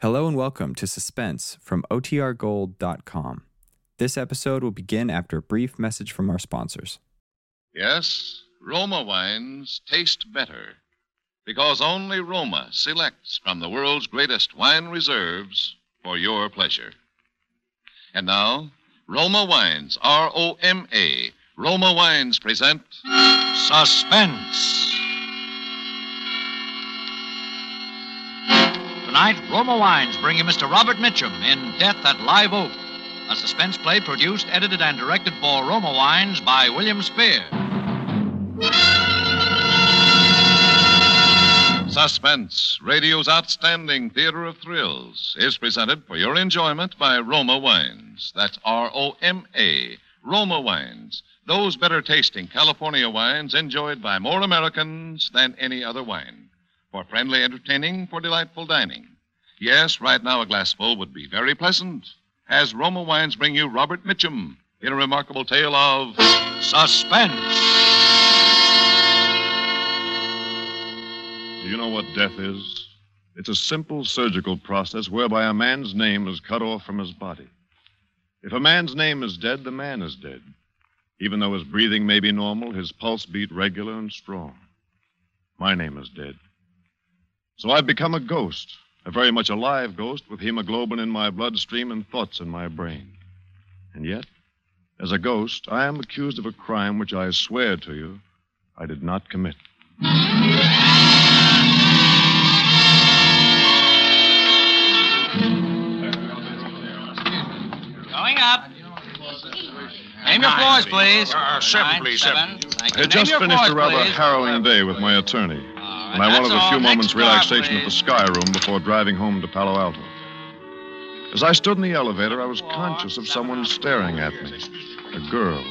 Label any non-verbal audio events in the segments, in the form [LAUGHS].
Hello and welcome to Suspense from OTRGold.com. This episode will begin after a brief message from our sponsors. Yes, Roma wines taste better because only Roma selects from the world's greatest wine reserves for your pleasure. And now, Roma Wines, R O M A, Roma Wines present Suspense. Tonight, Roma Wines bring you Mr. Robert Mitchum in Death at Live Oak, a suspense play produced, edited, and directed for Roma Wines by William Spier. Suspense, radio's outstanding theater of thrills, is presented for your enjoyment by Roma Wines. That's R O M A, Roma Wines. Those better tasting California wines enjoyed by more Americans than any other wine. For friendly entertaining, for delightful dining. Yes, right now a glassful would be very pleasant. As Roma Wines bring you Robert Mitchum in a remarkable tale of Suspense. Do you know what death is? It's a simple surgical process whereby a man's name is cut off from his body. If a man's name is dead, the man is dead. Even though his breathing may be normal, his pulse beat regular and strong. My name is dead. So I've become a ghost, a very much alive ghost with hemoglobin in my bloodstream and thoughts in my brain. And yet, as a ghost, I am accused of a crime which I swear to you I did not commit. Going up. Name your floors, please. Uh, seven, please, seven. Thank I had just Name your finished a rather please. harrowing day with my attorney, All and I wanted a few moments relaxation at the. Sky Room before driving home to Palo Alto. As I stood in the elevator, I was conscious of someone staring at me. A girl,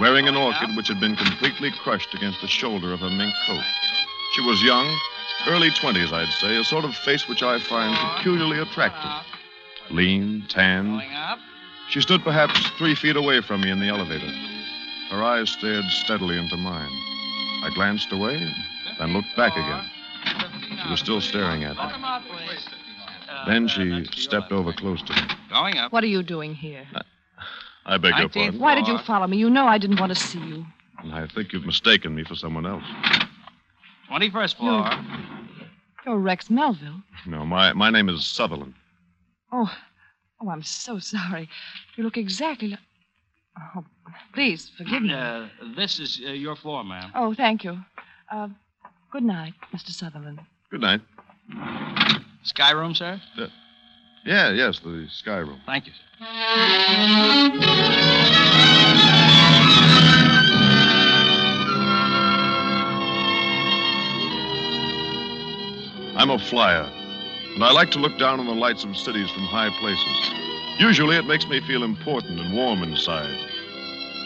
wearing an orchid which had been completely crushed against the shoulder of her mink coat. She was young, early 20s, I'd say, a sort of face which I find peculiarly attractive. Lean, tanned, up. she stood perhaps three feet away from me in the elevator. Her eyes stared steadily into mine. I glanced away, then looked back again. She was still staring at Lock me. 'em out, please. Then she stepped over close to me. Going up. What are you doing here? I beg your pardon. Why did you follow me? You know I didn't want to see you. I think you've mistaken me for someone else. 21st floor. You're Rex Melville. No, my, my name is Sutherland. Oh, oh, I'm so sorry. You look exactly like. Oh, please forgive me. Uh, this is uh, your floor, ma'am. Oh, thank you. Uh, good night, Mr. Sutherland. Good night. Sky room, sir? Yeah, yes, the Sky Room. Thank you, sir. I'm a flyer, and I like to look down on the lights of cities from high places. Usually it makes me feel important and warm inside,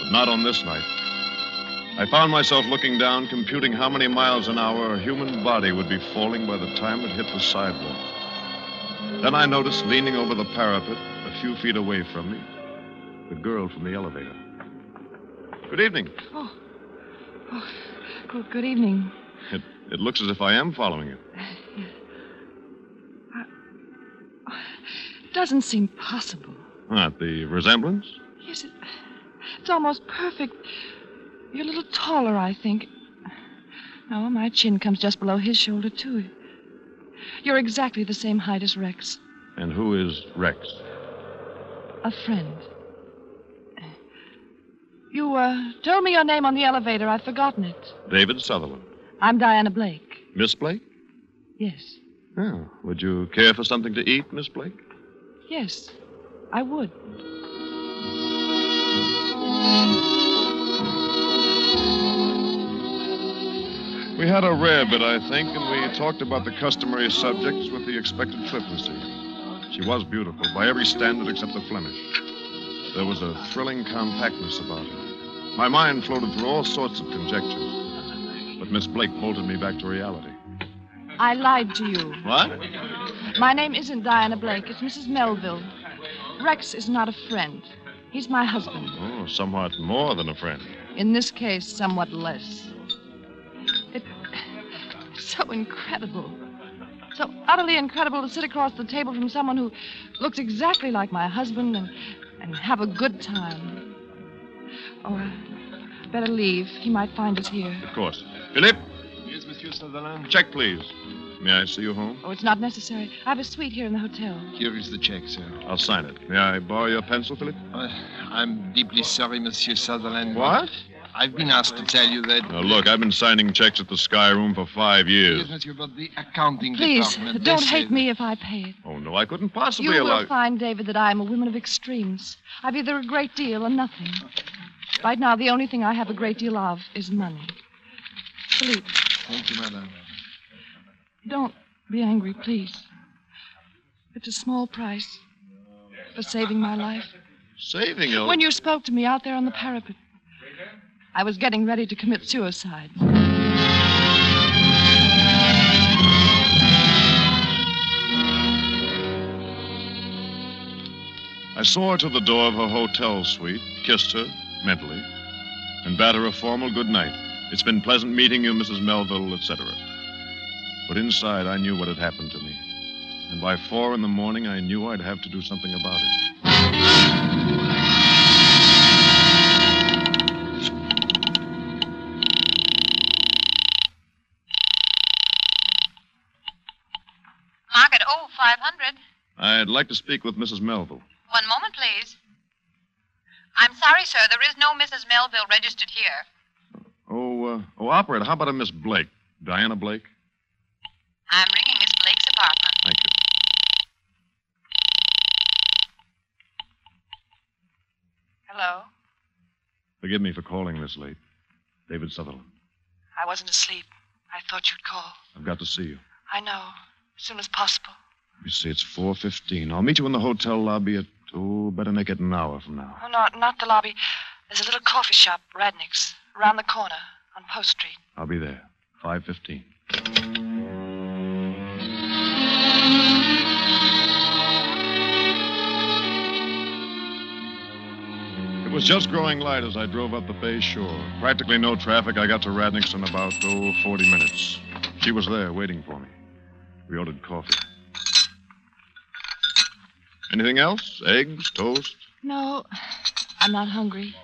but not on this night. I found myself looking down, computing how many miles an hour a human body would be falling by the time it hit the sidewalk. Then I noticed, leaning over the parapet, a few feet away from me, the girl from the elevator. Good evening. Oh, oh Good, good evening. It, it looks as if I am following you. It doesn't seem possible. What, the resemblance? Yes, it, it's almost perfect. You're a little taller, I think. No, my chin comes just below his shoulder, too. You're exactly the same height as Rex. And who is Rex? A friend. You, uh, told me your name on the elevator. I've forgotten it. David Sutherland. I'm Diana Blake. Miss Blake? Yes. Oh, would you care for something to eat, Miss Blake? Yes, I would. We had a rarebit, I think, and we talked about the customary subjects with the expected flippancy. She was beautiful, by every standard except the Flemish. There was a thrilling compactness about her. My mind floated through all sorts of conjectures, but Miss Blake bolted me back to reality. I lied to you. What? My name isn't Diana Blake. It's Mrs. Melville. Rex is not a friend. He's my husband. Oh, somewhat more than a friend. In this case, somewhat less. It, it's so incredible. So utterly incredible to sit across the table from someone who looks exactly like my husband and, and have a good time. Oh, I better leave. He might find us here. Of course. Philip, Yes, Monsieur Sutherland. check, please. May I see you home? Oh, it's not necessary. I have a suite here in the hotel. Here is the check, sir. I'll sign it. May I borrow your pencil, Philip? Uh, I'm deeply sorry, Monsieur Sutherland. What? I've been asked to tell you that. Now, look, I've been signing checks at the Sky Room for five Yes, years. Monsieur, but the accounting Please, department. don't they hate said- me if I pay it. Oh, no, I couldn't possibly You allow. will find, David, that I am a woman of extremes. I've either a great deal or nothing. Right now, the only thing I have a great deal of is money. Philippe, Thank you, madame. don't be angry, please. It's a small price for saving my life. Saving you. When you spoke to me out there on the parapet, I was getting ready to commit suicide. I saw her to the door of her hotel suite, kissed her, mentally, and bade her a formal good night. It's been pleasant meeting you, Mrs. Melville, etc. But inside, I knew what had happened to me. And by four in the morning, I knew I'd have to do something about it. 500. I'd like to speak with Mrs. Melville. One moment, please. I'm sorry, sir. There is no Mrs. Melville registered here. Oh, uh, oh, operator, how about a Miss Blake? Diana Blake? I'm ringing Miss Blake's apartment. Thank you. Hello? Forgive me for calling this late. David Sutherland. I wasn't asleep. I thought you'd call. I've got to see you. I know. As soon as possible. You see, it's 4.15. I'll meet you in the hotel lobby at, oh, better make it an hour from now. Oh, no, not the lobby. There's a little coffee shop, Radnick's, around the corner on Post Street. I'll be there. 5.15. It was just growing light as I drove up the bay shore. Practically no traffic. I got to Radnick's in about, oh, 40 minutes. She was there waiting for me. We ordered coffee. Anything else? Eggs, toast? No, I'm not hungry.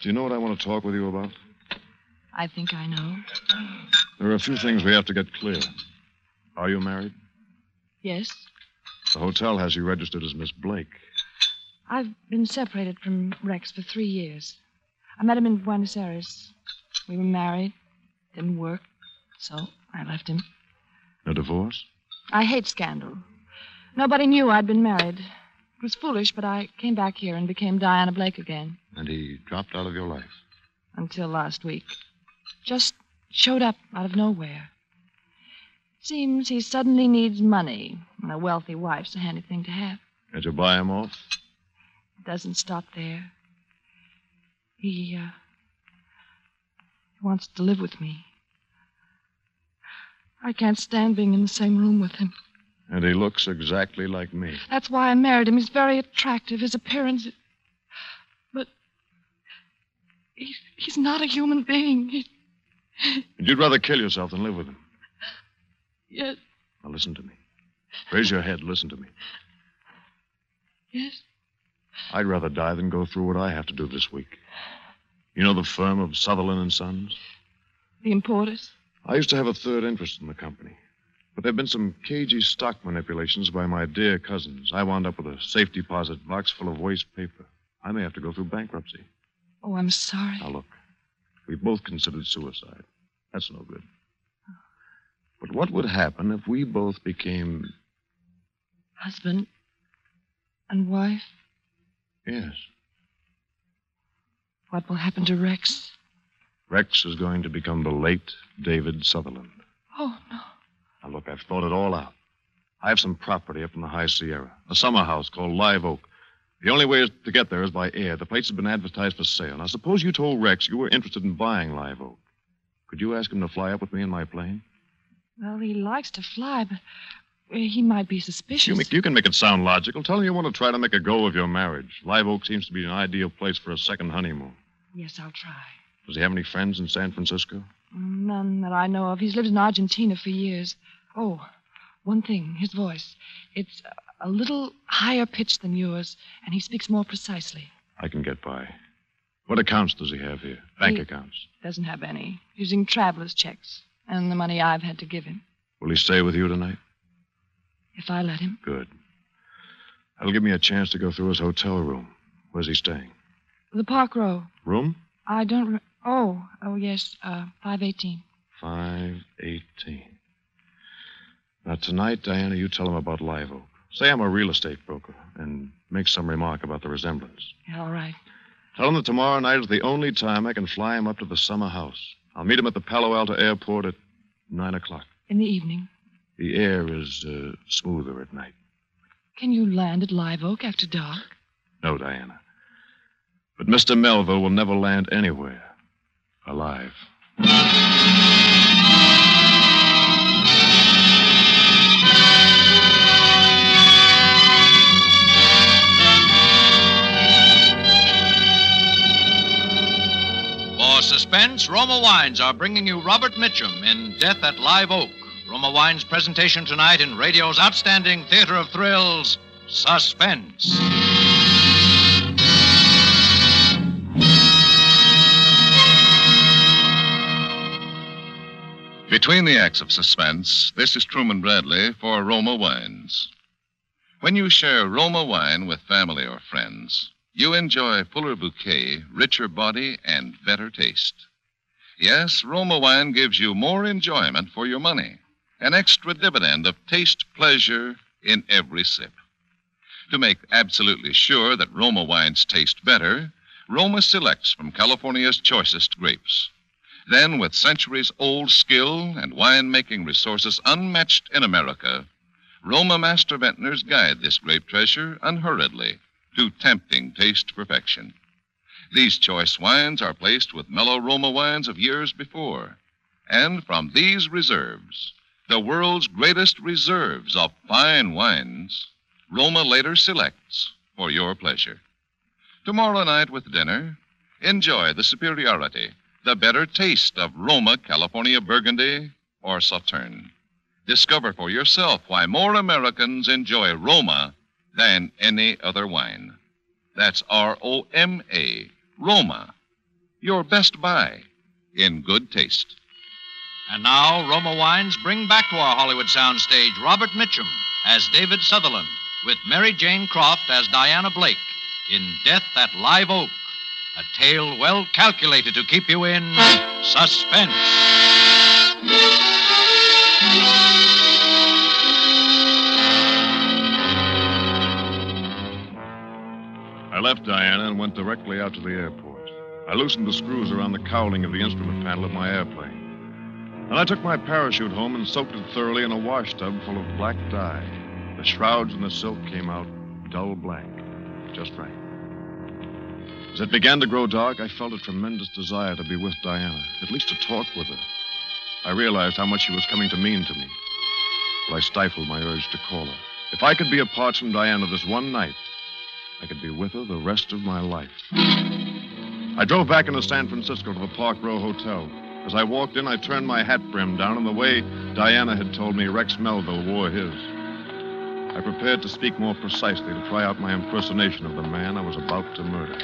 Do you know what I want to talk with you about? I think I know. There are a few things we have to get clear. Are you married? Yes. The hotel has you registered as Miss Blake. I've been separated from Rex for three years. I met him in Buenos Aires. We were married, didn't work, so I left him. No divorce? I hate scandal. Nobody knew I'd been married. It was foolish, but I came back here and became Diana Blake again And he dropped out of your life. until last week. Just showed up out of nowhere. Seems he suddenly needs money, and a wealthy wife's a handy thing to have. Had you buy him off? It doesn't stop there. He, uh, he wants to live with me. I can't stand being in the same room with him. And he looks exactly like me. That's why I married him. He's very attractive. His appearance. But he's, he's not a human being. He, And you'd rather kill yourself than live with him. yes, Now listen to me. Raise your head. Listen to me. yes. I'd rather die than go through what I have to do this week. You know the firm of Sutherland and Sons? The importers. I used to have a third interest in the company. But there have been some cagey stock manipulations by my dear cousins. I wound up with a safe deposit box full of waste paper. I may have to go through bankruptcy. Oh, I'm sorry. Now, look, we both considered suicide. That's no good. But what would happen if we both became. Husband and wife. Yes. What will happen to Rex? Rex is going to become the late David Sutherland. Look, I've thought it all out. I have some property up in the High Sierra, a summer house called Live Oak. The only way to get there is by air. The place has been advertised for sale. Now, suppose you told Rex you were interested in buying Live Oak. Could you ask him to fly up with me in my plane? Well, he likes to fly, but he might be suspicious. You, make, you can make it sound logical. Tell him you want to try to make a go of your marriage. Live Oak seems to be an ideal place for a second honeymoon. Yes, I'll try. Does he have any friends in San Francisco? None that I know of. He's lived in Argentina for years. Oh, One thing, his voice. It's a little higher pitched than yours, and he speaks more precisely. I can get by. What accounts does he have here? Bank He- accounts. Doesn't have any. Using traveler's checks and the money I've had to give him. Will he stay with you tonight? If I let him. Good. That'll give me a chance to go through his hotel room. Where's he staying? The Park Row. Room? I don't. Re- oh, oh yes, uh, 518. 518. Now, tonight, Diana, you tell him about Live Oak. Say I'm a real estate broker and make some remark about the resemblance. All right. Tell him that tomorrow night is the only time I can fly him up to the summer house. I'll meet him at the Palo Alto airport at 9 o'clock. In the evening. The air is uh, smoother at night. Can you land at Live Oak after dark? No, Diana. But Mr. Melville will never land anywhere alive. Suspense, Roma Wines are bringing you Robert Mitchum in Death at Live Oak. Roma Wines' presentation tonight in radio's outstanding theater of thrills, Suspense. Between the acts of suspense, this is Truman Bradley for Roma Wines. When you share Roma wine with family or friends, you enjoy fuller bouquet, richer body, and better taste. Yes, Roma wine gives you more enjoyment for your money, an extra dividend of taste pleasure in every sip. To make absolutely sure that Roma wines taste better, Roma selects from California's choicest grapes. Then, with centuries old skill and winemaking resources unmatched in America, Roma master vintners guide this grape treasure unhurriedly to tempting taste perfection. These choice wines are placed with mellow Roma wines of years before. And from these reserves, the world's greatest reserves of fine wines, Roma later selects for your pleasure. Tomorrow night with dinner, enjoy the superiority, the better taste of Roma California Burgundy or Sauterne. Discover for yourself why more Americans enjoy Roma than any other wine. That's R O M A, Roma. Your best buy in good taste. And now, Roma Wines bring back to our Hollywood soundstage Robert Mitchum as David Sutherland, with Mary Jane Croft as Diana Blake in Death at Live Oak, a tale well calculated to keep you in suspense. I left Diana and went directly out to the airport. I loosened the screws around the cowling of the instrument panel of my airplane. And I took my parachute home and soaked it thoroughly in a wash tub full of black dye. The shrouds and the silk came out dull black, just right. As it began to grow dark, I felt a tremendous desire to be with Diana, at least to talk with her. I realized how much she was coming to mean to me. But I stifled my urge to call her. If I could be apart from Diana this one night, I could be with her the rest of my life. I drove back into San Francisco to the Park Row Hotel. As I walked in, I turned my hat brim down in the way Diana had told me Rex Melville wore his. I prepared to speak more precisely to try out my impersonation of the man I was about to murder.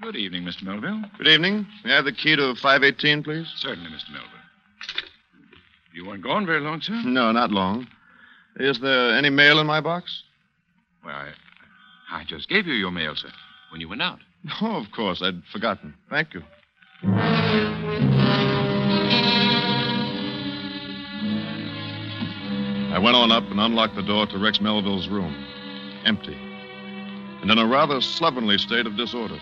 Good evening, Mr. Melville. Good evening. May I have the key to 518, please? Certainly, Mr. Melville. You weren't gone very long, sir? No, not long. Is there any mail in my box? Well, I, I just gave you your mail, sir, when you went out. [LAUGHS] Oh, of course. I'd forgotten. Thank you. I went on up and unlocked the door to Rex Melville's room. Empty. And in a rather slovenly state of disorder.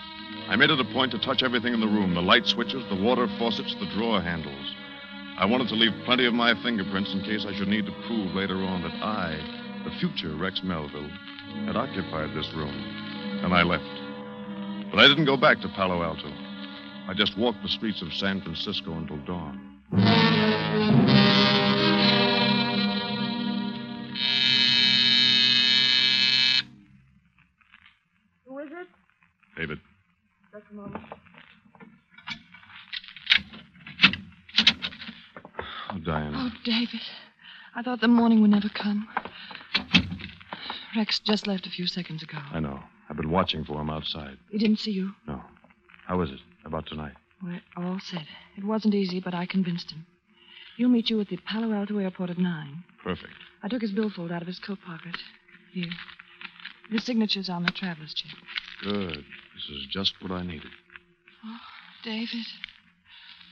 I made it a point to touch everything in the room the light switches, the water faucets, the drawer handles. I wanted to leave plenty of my fingerprints in case I should need to prove later on that I, the future Rex Melville, had occupied this room. And I left. But I didn't go back to Palo Alto. I just walked the streets of San Francisco until dawn. Who is it? David, Just a moment. Oh, oh, David. I thought the morning would never come. Rex just left a few seconds ago. I know. I've been watching for him outside. He didn't see you. No. How is it about tonight? We're all set. It wasn't easy, but I convinced him. He'll meet you at the Palo Alto airport at nine. Perfect. I took his billfold out of his coat pocket. Here. The signature's on the traveler's check. Good. This is just what I needed. Oh, David.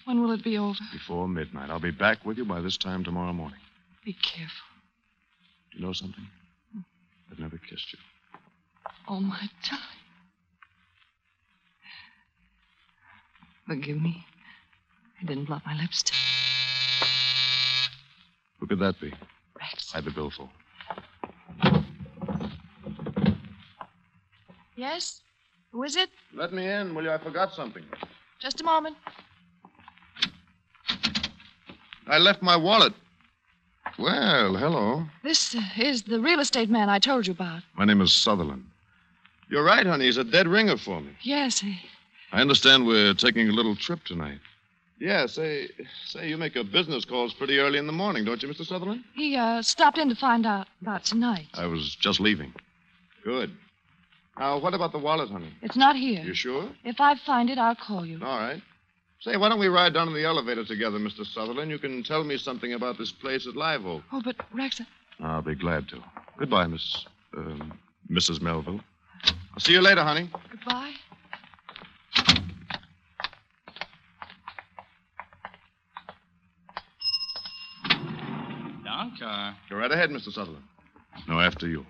When will it be over? Before midnight. I'll be back with you by this time tomorrow morning. Be careful. Do you know something? I've never kissed you. Oh, my darling. Forgive me. I didn't blot my lips. Who could that be? Rex. Hide the billfold. Yes? Who is it? Let me in, will you? I forgot something. Just a moment. I left my wallet. Well, hello. This uh, is the real estate man I told you about. My name is Sutherland. You're right, honey. He's a dead ringer for me. Yes, he, I understand we're taking a little trip tonight. Yeah, say, say you make your business calls pretty early in the morning, don't you, Mr. Sutherland? he uh, stopped in to find out about tonight. I was just leaving. Good. Now, what about the wallet, honey? It's not here. You sure? If I find it, I'll call you. All right. Say, why don't we ride down in the elevator together, Mr. Sutherland? You can tell me something about this place at Live Oak. Oh, but Rex, I'll be glad to. Goodbye, Miss, um, Mrs. Melville. I'll see you later, honey. goodbye. Down car. Go right ahead, Mr. Sutherland. No, after you.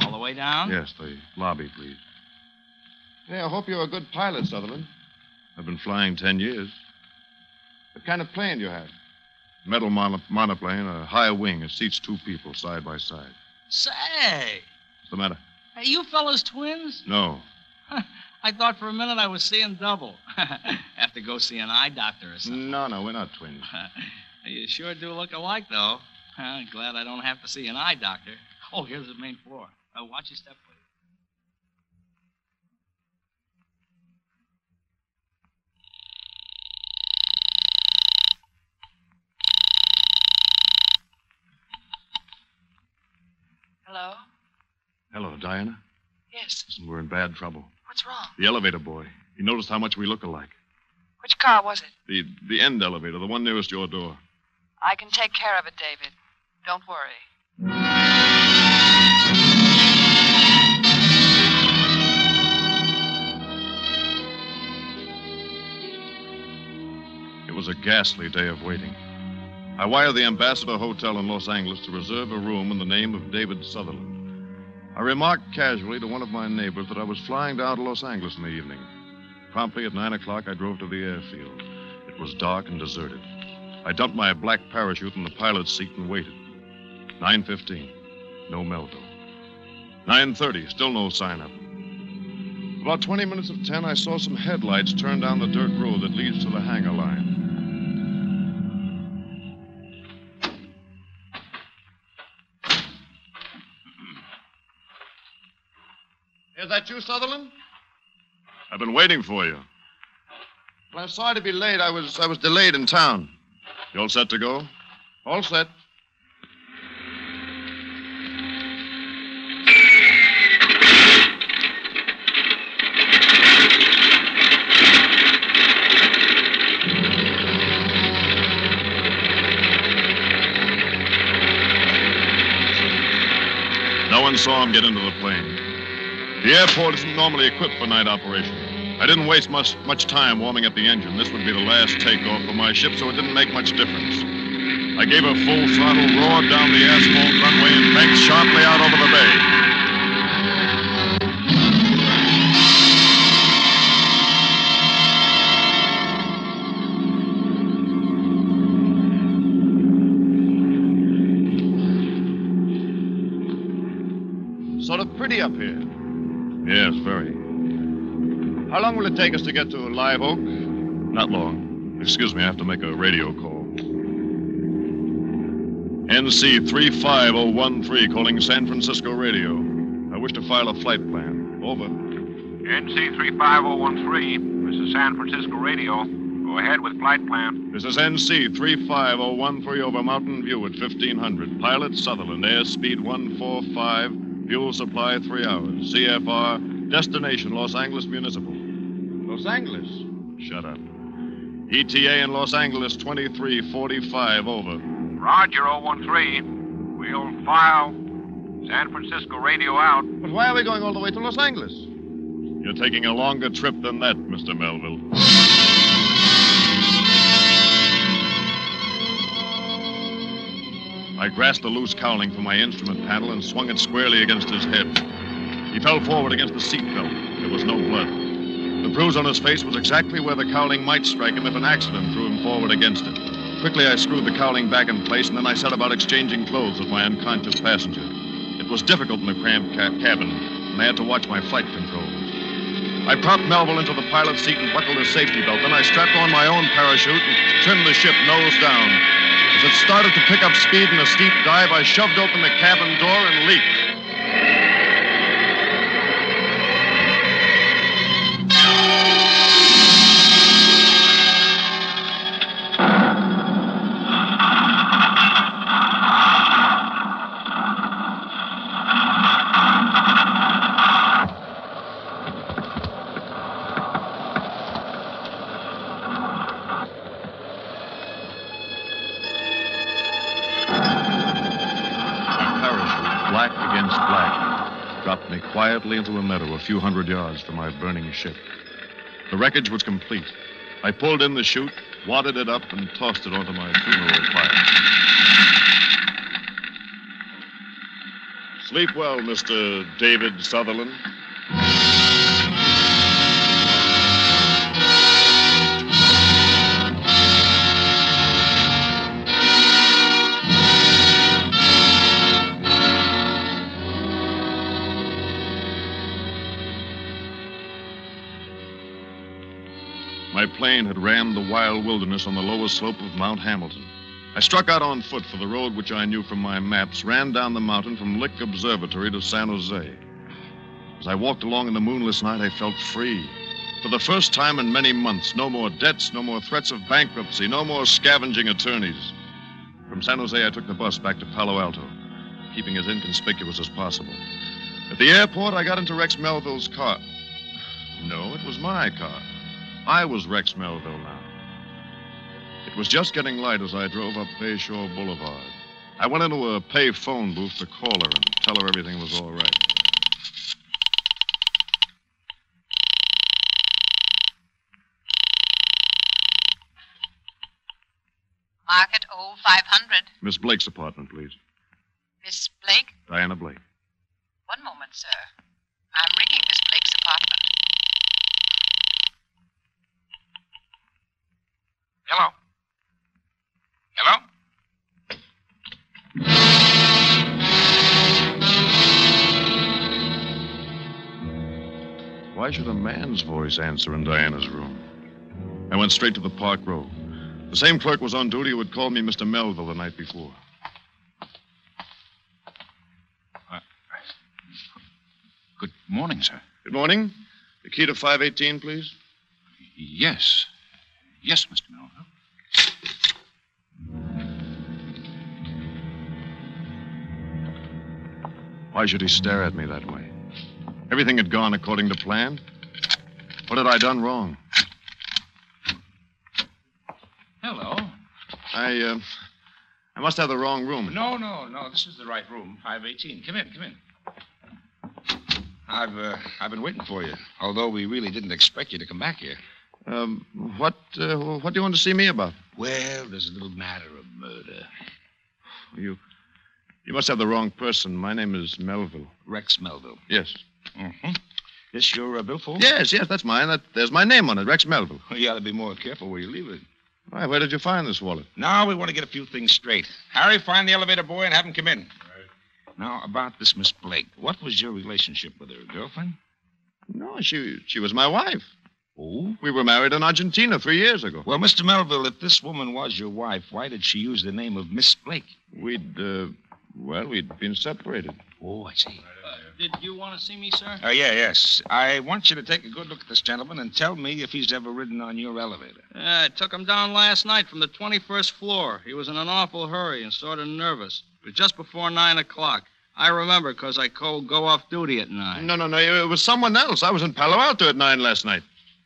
All the way down? Yes, the lobby, please. Hey, I hope you're a good pilot, Sutherland. I've been flying ten years. What kind of plane do you have? Metal mono- monoplane, a high wing. It seats two people side by side. Say, What's the matter? are you fellas twins? No. [LAUGHS] I thought for a minute I was seeing double. [LAUGHS] Have to go see an eye doctor or something. No, no, we're not twins. [LAUGHS] you sure do look alike, though. Huh, glad I don't have to see an eye doctor. Oh, here's the main floor. Uh, watch your step, please. Hello? Hello, Diana. Yes. Listen, we're in bad trouble. What's wrong? The elevator boy. He noticed how much we look alike. Which car was it? The the end elevator, the one nearest your door. I can take care of it, David. Don't worry. It was a ghastly day of waiting. I wired the Ambassador Hotel in Los Angeles to reserve a room in the name of David Sutherland. I remarked casually to one of my neighbors that I was flying down to Los Angeles in the evening. Promptly at nine o'clock, I drove to the airfield. It was dark and deserted. I dumped my black parachute in the pilot's seat and waited. 9.15, no Melville. 9.30, still no sign of him. About 20 minutes of 10, I saw some headlights turn down the dirt road that leads to the hangar line. Is that you, Sutherland? I've been waiting for you. Well, I'm sorry to be late. I was I was delayed in town. You all set to go? All set. No one saw him get into the. The airport isn't normally equipped for night operation. I didn't waste much much time warming up the engine. This would be the last takeoff for my ship, so it didn't make much difference. I gave a full throttle, roar down the asphalt runway, and banked sharply out over the bay. Sort of pretty up here. Will it take us to get to Live Oak? Not long. Excuse me, I have to make a radio call. NC 35013 calling San Francisco Radio. I wish to file a flight plan. Over. NC 35013. This is San Francisco Radio. Go ahead with flight plan. This is NC 35013 over Mountain View at 1500. Pilot Sutherland, airspeed 145, fuel supply 3 hours. CFR, destination Los Angeles Municipal. Los Angeles? Shut up. ETA in Los Angeles 2345 over. Roger, 013. We'll file. San Francisco radio out. But why are we going all the way to Los Angeles? You're taking a longer trip than that, Mr. Melville. I grasped the loose cowling from my instrument panel and swung it squarely against his head. He fell forward against the seat belt. There was no blood. The bruise on his face was exactly where the cowling might strike him if an accident threw him forward against it. Quickly, I screwed the cowling back in place, and then I set about exchanging clothes with my unconscious passenger. It was difficult in the cramped ca- cabin, and I had to watch my flight controls. I propped Melville into the pilot's seat and buckled his safety belt. Then I strapped on my own parachute and trimmed the ship nose down. As it started to pick up speed in a steep dive, I shoved open the cabin door and leaped. Few hundred yards from my burning ship. The wreckage was complete. I pulled in the chute, wadded it up, and tossed it onto my funeral pyre. Sleep well, Mr. David Sutherland. Plane had rammed the wild wilderness on the lowest slope of Mount Hamilton. I struck out on foot for the road which I knew from my maps, ran down the mountain from Lick Observatory to San Jose. As I walked along in the moonless night, I felt free. For the first time in many months, no more debts, no more threats of bankruptcy, no more scavenging attorneys. From San Jose, I took the bus back to Palo Alto, keeping as inconspicuous as possible. At the airport, I got into Rex Melville's car. No, it was my car. I was Rex Melville now. It was just getting light as I drove up Bayshore Boulevard. I went into a pay phone booth to call her and tell her everything was all right. Market 0500. Miss Blake's apartment, please. Miss Blake? Diana Blake. One moment, sir. Why should a man's voice answer in Diana's room? I went straight to the Park Row. The same clerk was on duty who had called me Mr. Melville the night before. Good morning, sir. Good morning. The key to 518, please. Yes. Yes, Mr. Melville. Why should he stare at me that way? Everything had gone according to plan. What had I done wrong? Hello. I, uh, I must have the wrong room. No, no, no. This is the right room. 518. Come in, come in. I've, uh, I've been waiting for you, although we really didn't expect you to come back here. Um, what, uh, what do you want to see me about? Well, there's a little matter of murder. You, you must have the wrong person. My name is Melville. Rex Melville. Yes. Mm-hmm. This your uh, billfold? Yes, yes, that's mine. That, there's my name on it, Rex Melville. Well, you ought to be more careful where you leave it. Why, where did you find this wallet? Now we want to get a few things straight. Harry, find the elevator boy and have him come in. Right. Now, about this Miss Blake. What was your relationship with her? Girlfriend? No, she, she was my wife. Oh? We were married in Argentina three years ago. Well, Mr. Melville, if this woman was your wife, why did she use the name of Miss Blake? We'd, uh, well, we'd been separated. Oh, I see. Did you want to see me, sir? Oh, yeah, yes. I want you to take a good look at this gentleman and tell me if he's ever ridden on your elevator. Yeah, I took him down last night from the 21st floor. He was in an awful hurry and sort of nervous. It was just before 9 o'clock. I remember because I co- go off duty at 9. No, no, no. It was someone else. I was in Palo Alto at nine last night.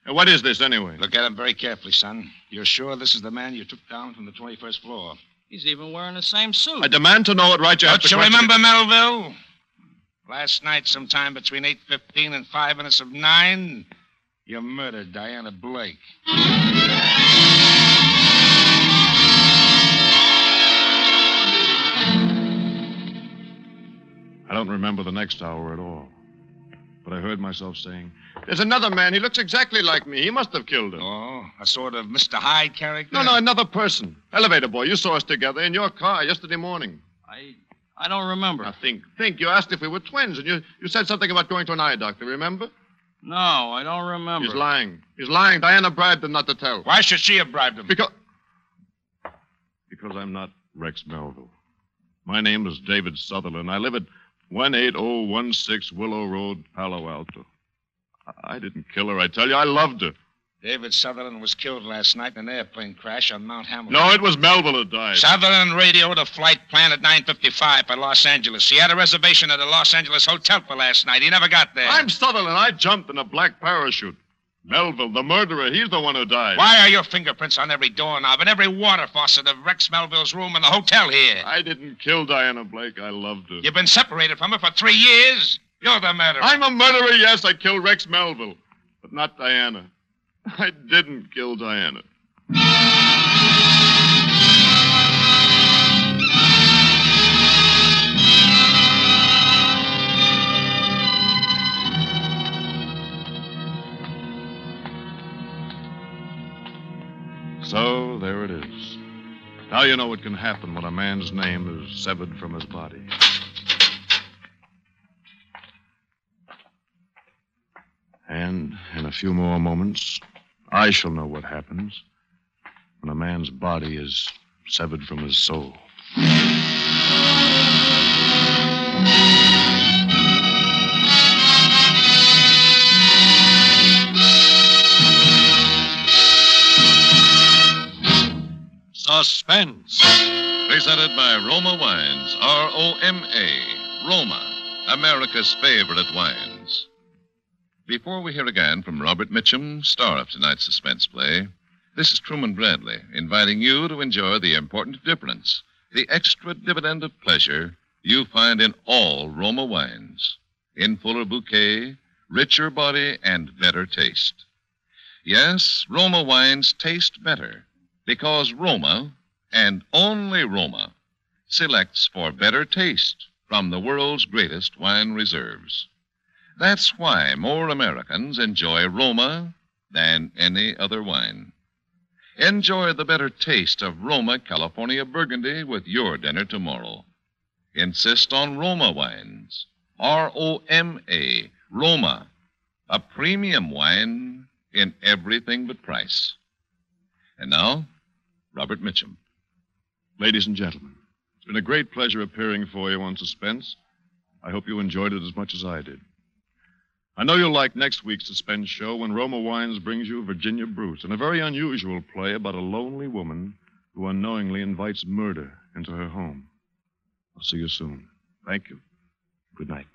Uh, What is this, anyway? Look at him very carefully, son. You're sure this is the man you took down from the 21st floor? He's even wearing the same suit. I demand to know it right. You have Don't to you question remember, Melville? Last night, sometime between 8.15 and 5 minutes of 9, you murdered Diana Blake. I don't remember the next hour at all. But I heard myself saying, There's another man. He looks exactly like me. He must have killed her. Oh, a sort of Mr. Hyde character? No, no, another person. Elevator boy, you saw us together in your car yesterday morning. I I don't remember. Now think, think. You asked if we were twins, and you, you said something about going to an eye doctor, remember? No, I don't remember. He's lying. He's lying. Diana bribed him not to tell. Why should she have bribed him? Because. Because I'm not Rex Melville. My name is David Sutherland. I live at 18016 Willow Road, Palo Alto. I- I didn't kill her, I tell you. I loved her. David Sutherland was killed last night in an airplane crash on Mount Hamilton. No, it was Melville who died. Sutherland radioed a flight plan at 9.55 for Los Angeles. He had a reservation at a Los Angeles hotel for last night. He never got there. I'm Sutherland. I jumped in a black parachute. Melville, the murderer, he's the one who died. Why are your fingerprints on every doorknob and every water faucet of Rex Melville's room in the hotel here? I didn't kill Diana Blake. I loved her. You've been separated from her for three years. You're the murderer. I'm a murderer, yes. I killed Rex Melville. But not Diana. [LAUGHS] I didn't kill Diana. So there it is. Now you know what can happen when a man's name is severed from his body. And in a few more moments, I shall know what happens when a man's body is severed from his soul. Suspense. Presented by Roma Wines, R O M A. Roma, America's favorite wines. Before we hear again from Robert Mitchum, star of tonight's suspense play, this is Truman Bradley inviting you to enjoy the important difference, the extra dividend of pleasure you find in all Roma wines. In fuller bouquet, richer body, and better taste. Yes, Roma wines taste better because Roma, and only Roma, selects for better taste from the world's greatest wine reserves. That's why more Americans enjoy Roma than any other wine. Enjoy the better taste of Roma California Burgundy with your dinner tomorrow. Insist on Roma wines. R O M A, Roma, a premium wine in everything but price. And now, Robert Mitchum. Ladies and gentlemen, it's been a great pleasure appearing for you on Suspense. I hope you enjoyed it as much as I did. I know you'll like next week's Suspense show when Roma Wines brings you Virginia Bruce in a very unusual play about a lonely woman who unknowingly invites murder into her home. I'll see you soon. Thank you. Good night.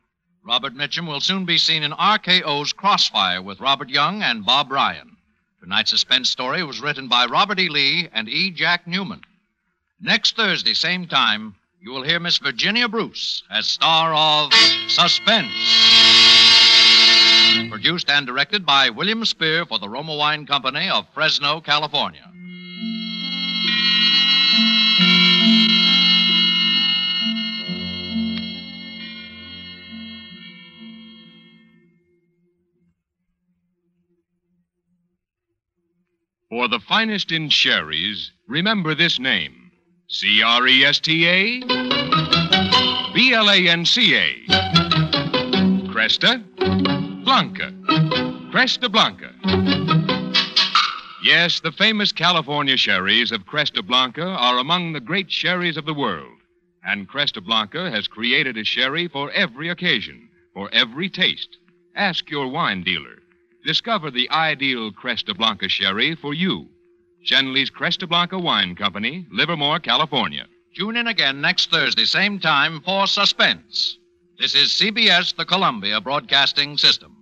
Robert Mitchum will soon be seen in RKO's Crossfire with Robert Young and Bob Ryan. Tonight's suspense story was written by Robert E. Lee and E. Jack Neuman. Next Thursday, same time, you will hear Miss Virginia Bruce as star of Suspense. Produced and directed by William Spier for the Roma Wine Company of Fresno, California. For the finest in sherries, remember this name C R E S T A B L A N C A. Cresta Blanca. Cresta Blanca. Yes, the famous California sherries of Cresta Blanca are among the great sherries of the world. And Cresta Blanca has created a sherry for every occasion for every taste. Ask your wine dealer. Discover the ideal Cresta Blanca sherry for you. Schenley's Cresta Blanca Wine Company, Livermore, California. Tune in again next Thursday, same time, for Suspense. This is CBS, the Columbia Broadcasting System.